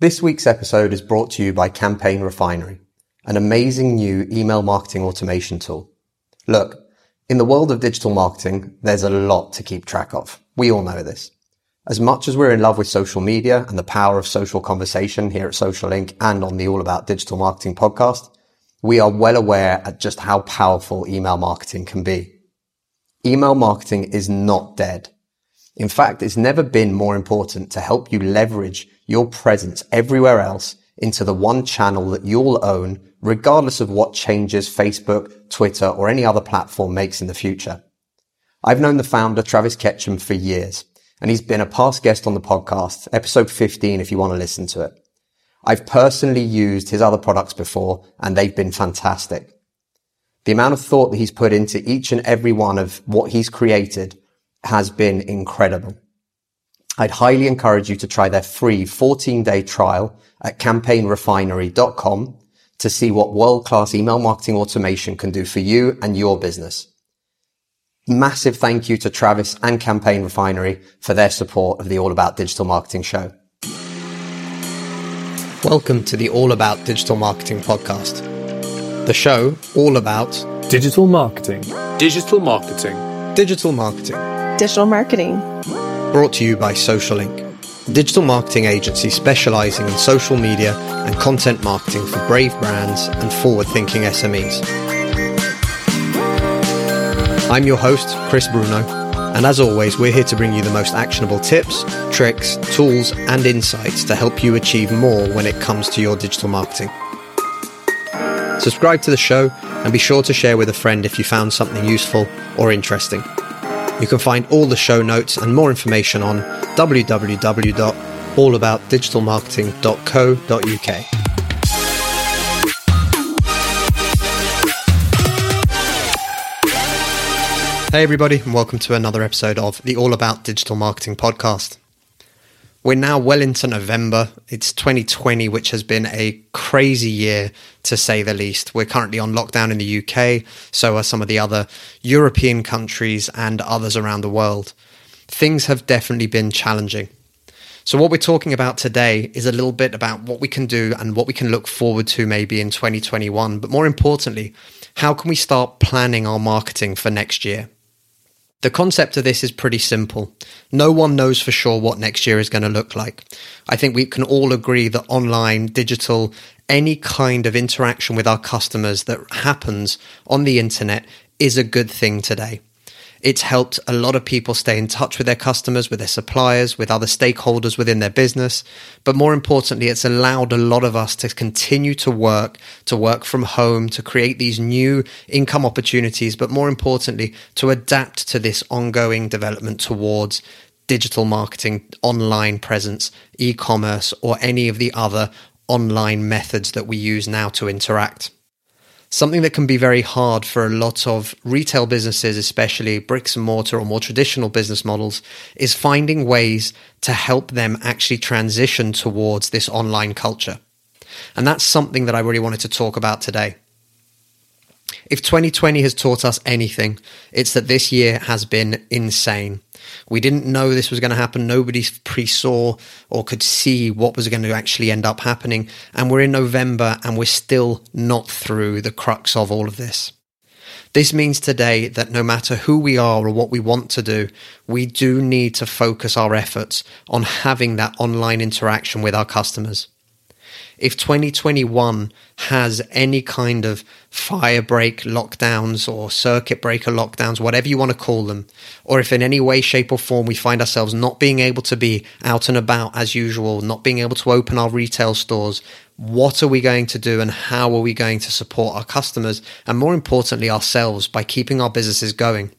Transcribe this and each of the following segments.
This week's episode is brought to you by Campaign Refinery, an amazing new email marketing automation tool. Look, in the world of digital marketing, there's a lot to keep track of. We all know this. As much as we're in love with social media and the power of social conversation here at Social Ink and on the All About Digital Marketing podcast, we are well aware at just how powerful email marketing can be. Email marketing is not dead. In fact, it's never been more important to help you leverage your presence everywhere else into the one channel that you'll own, regardless of what changes Facebook, Twitter, or any other platform makes in the future. I've known the founder, Travis Ketchum, for years, and he's been a past guest on the podcast, episode 15, if you want to listen to it. I've personally used his other products before, and they've been fantastic. The amount of thought that he's put into each and every one of what he's created has been incredible. I'd highly encourage you to try their free 14 day trial at campaignrefinery.com to see what world class email marketing automation can do for you and your business. Massive thank you to Travis and Campaign Refinery for their support of the All About Digital Marketing show. Welcome to the All About Digital Marketing podcast. The show all about digital marketing. Digital marketing. Digital marketing. Digital marketing. Brought to you by Social Ink, digital marketing agency specializing in social media and content marketing for brave brands and forward thinking SMEs. I'm your host, Chris Bruno, and as always, we're here to bring you the most actionable tips, tricks, tools, and insights to help you achieve more when it comes to your digital marketing. Subscribe to the show and be sure to share with a friend if you found something useful or interesting. You can find all the show notes and more information on www.allaboutdigitalmarketing.co.uk. Hey, everybody, and welcome to another episode of the All About Digital Marketing podcast. We're now well into November. It's 2020, which has been a crazy year to say the least. We're currently on lockdown in the UK, so are some of the other European countries and others around the world. Things have definitely been challenging. So, what we're talking about today is a little bit about what we can do and what we can look forward to maybe in 2021. But more importantly, how can we start planning our marketing for next year? The concept of this is pretty simple. No one knows for sure what next year is going to look like. I think we can all agree that online, digital, any kind of interaction with our customers that happens on the internet is a good thing today. It's helped a lot of people stay in touch with their customers, with their suppliers, with other stakeholders within their business. But more importantly, it's allowed a lot of us to continue to work, to work from home, to create these new income opportunities, but more importantly, to adapt to this ongoing development towards digital marketing, online presence, e commerce, or any of the other online methods that we use now to interact. Something that can be very hard for a lot of retail businesses, especially bricks and mortar or more traditional business models, is finding ways to help them actually transition towards this online culture. And that's something that I really wanted to talk about today. If 2020 has taught us anything, it's that this year has been insane. We didn't know this was going to happen. Nobody pre saw or could see what was going to actually end up happening. And we're in November and we're still not through the crux of all of this. This means today that no matter who we are or what we want to do, we do need to focus our efforts on having that online interaction with our customers if 2021 has any kind of fire break lockdowns or circuit breaker lockdowns, whatever you want to call them, or if in any way, shape, or form we find ourselves not being able to be out and about as usual, not being able to open our retail stores, what are we going to do and how are we going to support our customers and more importantly ourselves by keeping our businesses going?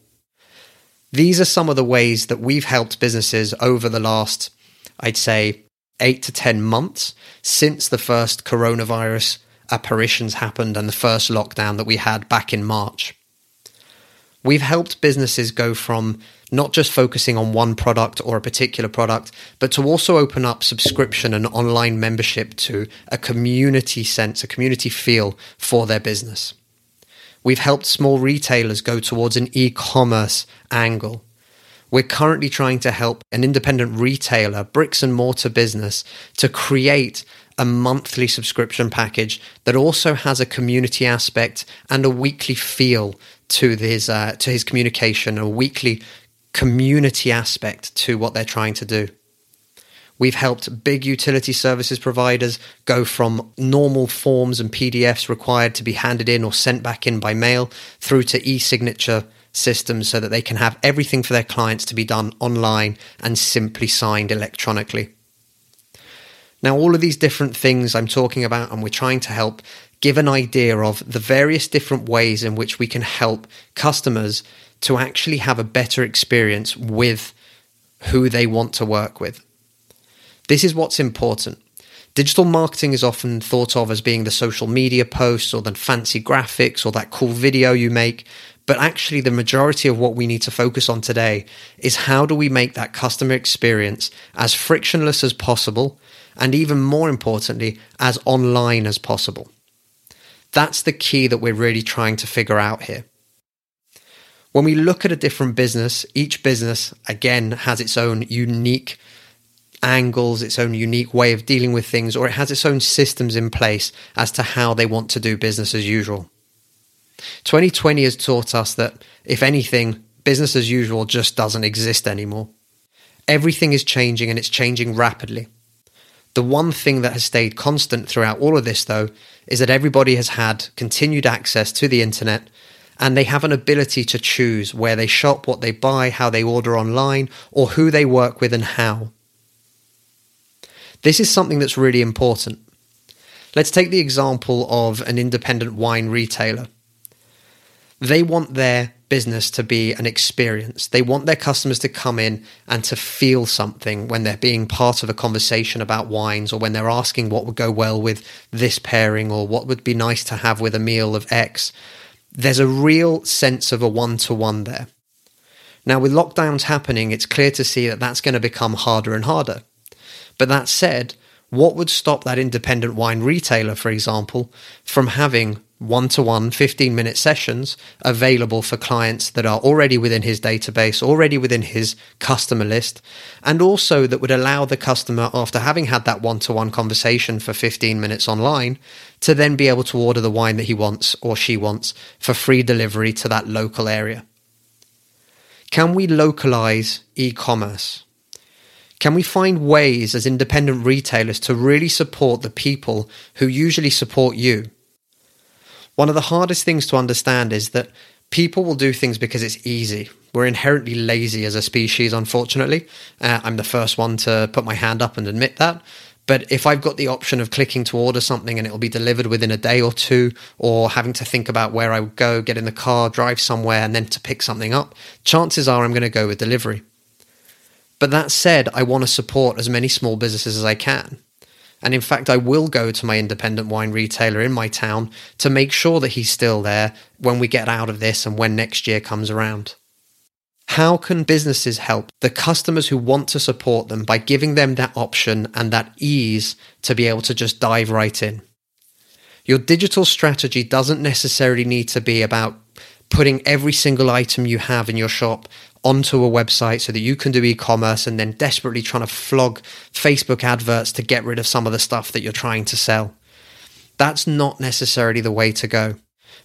These are some of the ways that we've helped businesses over the last, I'd say, eight to 10 months since the first coronavirus apparitions happened and the first lockdown that we had back in March. We've helped businesses go from not just focusing on one product or a particular product, but to also open up subscription and online membership to a community sense, a community feel for their business. We've helped small retailers go towards an e commerce angle We're currently trying to help an independent retailer, bricks and mortar business, to create a monthly subscription package that also has a community aspect and a weekly feel to his uh, to his communication, a weekly community aspect to what they're trying to do. We've helped big utility services providers go from normal forms and PDFs required to be handed in or sent back in by mail through to e signature systems so that they can have everything for their clients to be done online and simply signed electronically. Now, all of these different things I'm talking about, and we're trying to help give an idea of the various different ways in which we can help customers to actually have a better experience with who they want to work with. This is what's important. Digital marketing is often thought of as being the social media posts or the fancy graphics or that cool video you make. But actually, the majority of what we need to focus on today is how do we make that customer experience as frictionless as possible and even more importantly, as online as possible. That's the key that we're really trying to figure out here. When we look at a different business, each business again has its own unique angles, its own unique way of dealing with things, or it has its own systems in place as to how they want to do business as usual. 2020 has taught us that, if anything, business as usual just doesn't exist anymore. Everything is changing and it's changing rapidly. The one thing that has stayed constant throughout all of this, though, is that everybody has had continued access to the internet and they have an ability to choose where they shop, what they buy, how they order online, or who they work with and how. This is something that's really important. Let's take the example of an independent wine retailer. They want their business to be an experience. They want their customers to come in and to feel something when they're being part of a conversation about wines or when they're asking what would go well with this pairing or what would be nice to have with a meal of X. There's a real sense of a one to one there. Now, with lockdowns happening, it's clear to see that that's going to become harder and harder. But that said, what would stop that independent wine retailer, for example, from having one to one 15 minute sessions available for clients that are already within his database, already within his customer list, and also that would allow the customer, after having had that one to one conversation for 15 minutes online, to then be able to order the wine that he wants or she wants for free delivery to that local area. Can we localize e commerce? Can we find ways as independent retailers to really support the people who usually support you? One of the hardest things to understand is that people will do things because it's easy. We're inherently lazy as a species, unfortunately. Uh, I'm the first one to put my hand up and admit that. But if I've got the option of clicking to order something and it'll be delivered within a day or two, or having to think about where I would go, get in the car, drive somewhere, and then to pick something up, chances are I'm going to go with delivery. But that said, I want to support as many small businesses as I can. And in fact, I will go to my independent wine retailer in my town to make sure that he's still there when we get out of this and when next year comes around. How can businesses help the customers who want to support them by giving them that option and that ease to be able to just dive right in? Your digital strategy doesn't necessarily need to be about putting every single item you have in your shop onto a website so that you can do e-commerce and then desperately trying to flog Facebook adverts to get rid of some of the stuff that you're trying to sell. That's not necessarily the way to go.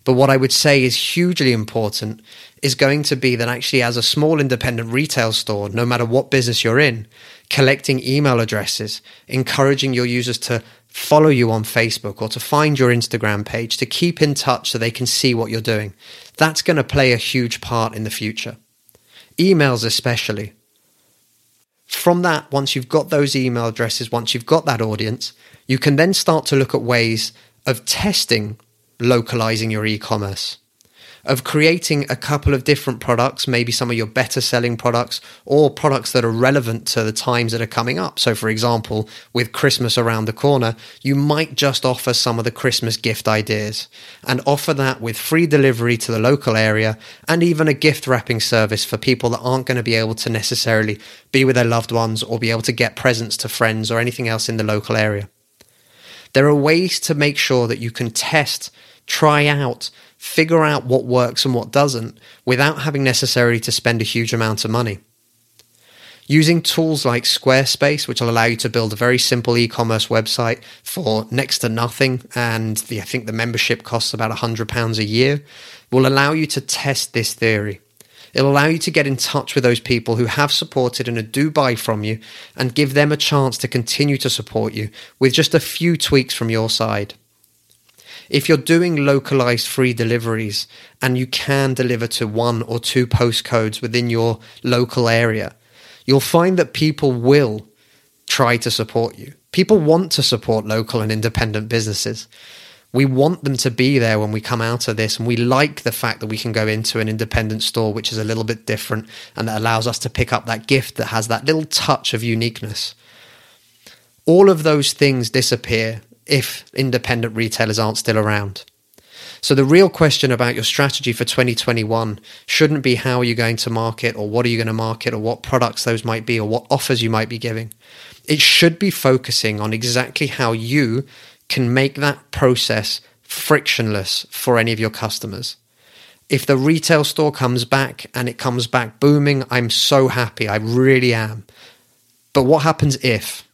But what I would say is hugely important is going to be that actually, as a small independent retail store, no matter what business you're in, collecting email addresses, encouraging your users to follow you on Facebook or to find your Instagram page, to keep in touch so they can see what you're doing. That's going to play a huge part in the future emails especially. From that, once you've got those email addresses, once you've got that audience, you can then start to look at ways of testing localizing your e commerce of creating a couple of different products, maybe some of your better selling products or products that are relevant to the times that are coming up. So, for example, with Christmas around the corner, you might just offer some of the Christmas gift ideas and offer that with free delivery to the local area and even a gift wrapping service for people that aren't going to be able to necessarily be with their loved ones or be able to get presents to friends or anything else in the local area. There are ways to make sure that you can test, try out, figure out what works and what doesn't without having necessarily to spend a huge amount of money. Using tools like Squarespace, which will allow you to build a very simple e-commerce website for next to nothing, and the, I think the membership costs about £100 a year, will allow you to test this theory. It'll allow you to get in touch with those people who have supported and do buy from you and give them a chance to continue to support you with just a few tweaks from your side. If you're doing localized free deliveries and you can deliver to one or two postcodes within your local area, you'll find that people will try to support you. People want to support local and independent businesses. We want them to be there when we come out of this, and we like the fact that we can go into an independent store, which is a little bit different and that allows us to pick up that gift that has that little touch of uniqueness. All of those things disappear if independent retailers aren't still around. So the real question about your strategy for 2021 shouldn't be how are you going to market or what are you going to market or what products those might be or what offers you might be giving. It should be focusing on exactly how you can make that process frictionless for any of your customers. If the retail store comes back and it comes back booming, I'm so happy. I really am. But what happens if?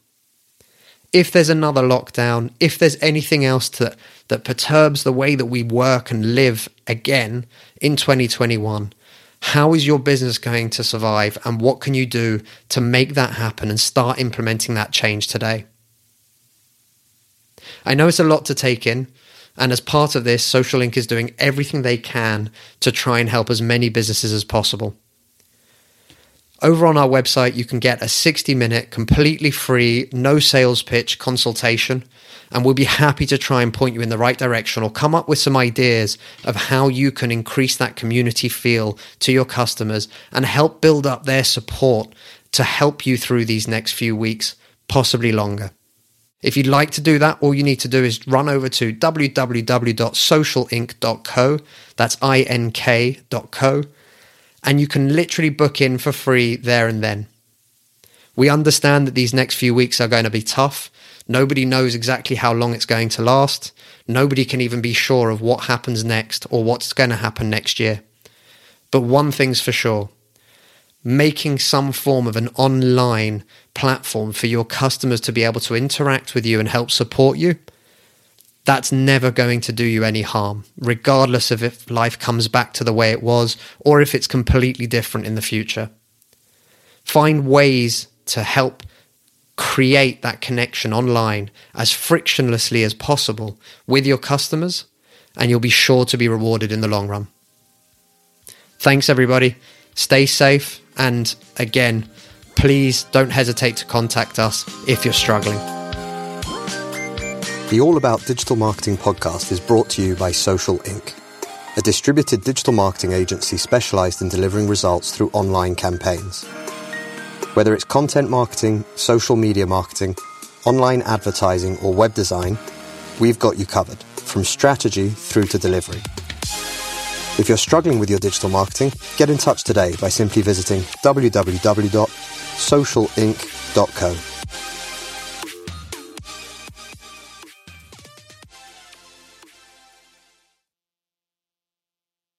If there's another lockdown, if there's anything else that, that perturbs the way that we work and live again in 2021, how is your business going to survive and what can you do to make that happen and start implementing that change today? I know it's a lot to take in. And as part of this, Social Ink is doing everything they can to try and help as many businesses as possible. Over on our website, you can get a 60 minute, completely free, no sales pitch consultation. And we'll be happy to try and point you in the right direction or come up with some ideas of how you can increase that community feel to your customers and help build up their support to help you through these next few weeks, possibly longer. If you'd like to do that, all you need to do is run over to www.socialink.co. That's ink.co and you can literally book in for free there and then. We understand that these next few weeks are going to be tough. Nobody knows exactly how long it's going to last. Nobody can even be sure of what happens next or what's going to happen next year. But one thing's for sure making some form of an online platform for your customers to be able to interact with you and help support you that's never going to do you any harm, regardless of if life comes back to the way it was or if it's completely different in the future. Find ways to help create that connection online as frictionlessly as possible with your customers, and you'll be sure to be rewarded in the long run. Thanks, everybody. Stay safe. And again, please don't hesitate to contact us if you're struggling. The All About Digital Marketing podcast is brought to you by Social Ink., a distributed digital marketing agency specialized in delivering results through online campaigns. Whether it's content marketing, social media marketing, online advertising, or web design, we've got you covered from strategy through to delivery. If you're struggling with your digital marketing, get in touch today by simply visiting www.socialink.co.